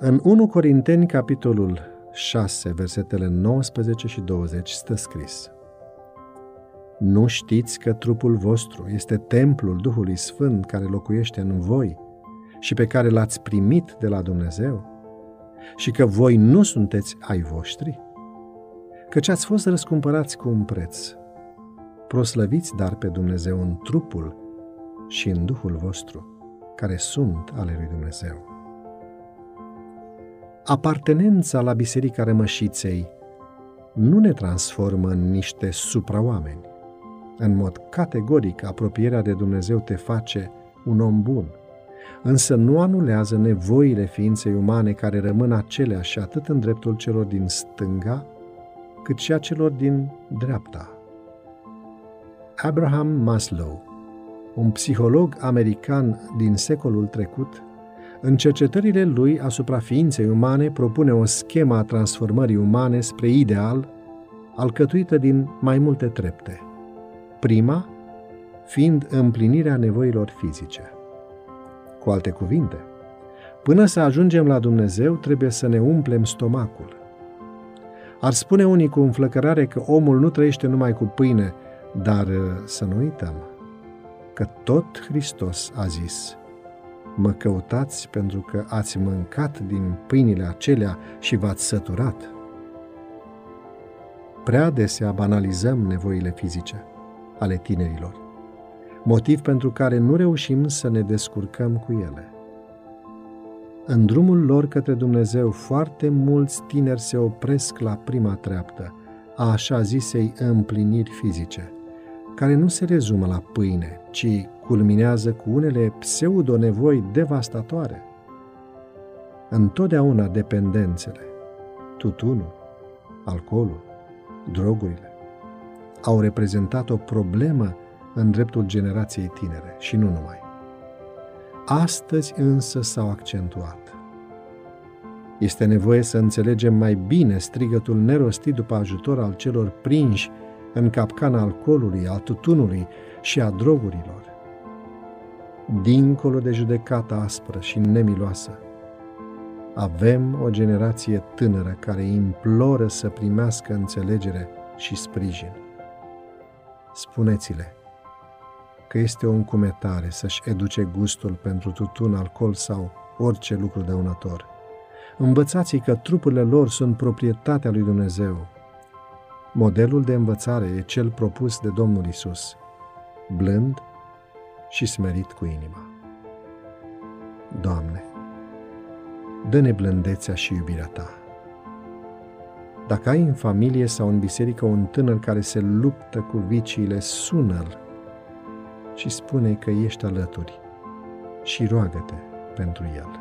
În 1 Corinteni, capitolul 6, versetele 19 și 20, stă scris Nu știți că trupul vostru este templul Duhului Sfânt care locuiește în voi și pe care l-ați primit de la Dumnezeu? Și că voi nu sunteți ai voștri? Căci ați fost răscumpărați cu un preț. Proslăviți dar pe Dumnezeu în trupul și în Duhul vostru, care sunt ale lui Dumnezeu. Apartenența la Biserica Rămășiței nu ne transformă în niște supraoameni. În mod categoric, apropierea de Dumnezeu te face un om bun, însă nu anulează nevoile ființei umane care rămân aceleași atât în dreptul celor din stânga, cât și a celor din dreapta. Abraham Maslow, un psiholog american din secolul trecut, în cercetările lui asupra ființei umane propune o schemă a transformării umane spre ideal, alcătuită din mai multe trepte. Prima, fiind împlinirea nevoilor fizice. Cu alte cuvinte, până să ajungem la Dumnezeu, trebuie să ne umplem stomacul. Ar spune unii cu înflăcărare că omul nu trăiește numai cu pâine, dar să nu uităm că tot Hristos a zis – Mă căutați pentru că ați mâncat din pâinile acelea și v-ați săturat. Prea adesea banalizăm nevoile fizice ale tinerilor, motiv pentru care nu reușim să ne descurcăm cu ele. În drumul lor către Dumnezeu, foarte mulți tineri se opresc la prima treaptă, a așa zisei împliniri fizice, care nu se rezumă la pâine, ci culminează cu unele pseudo-nevoi devastatoare. Întotdeauna dependențele, tutunul, alcoolul, drogurile, au reprezentat o problemă în dreptul generației tinere și nu numai. Astăzi însă s-au accentuat. Este nevoie să înțelegem mai bine strigătul nerostit după ajutor al celor prinși în capcana alcoolului, al tutunului și a drogurilor dincolo de judecata aspră și nemiloasă. Avem o generație tânără care imploră să primească înțelegere și sprijin. Spuneți-le că este o încumetare să-și educe gustul pentru tutun, alcool sau orice lucru dăunător. Învățați că trupurile lor sunt proprietatea lui Dumnezeu. Modelul de învățare e cel propus de Domnul Isus, blând, și smerit cu inima. Doamne, dă-ne blândețea și iubirea Ta. Dacă ai în familie sau în biserică un tânăr care se luptă cu viciile, sună-l și spune că ești alături și roagă-te pentru el.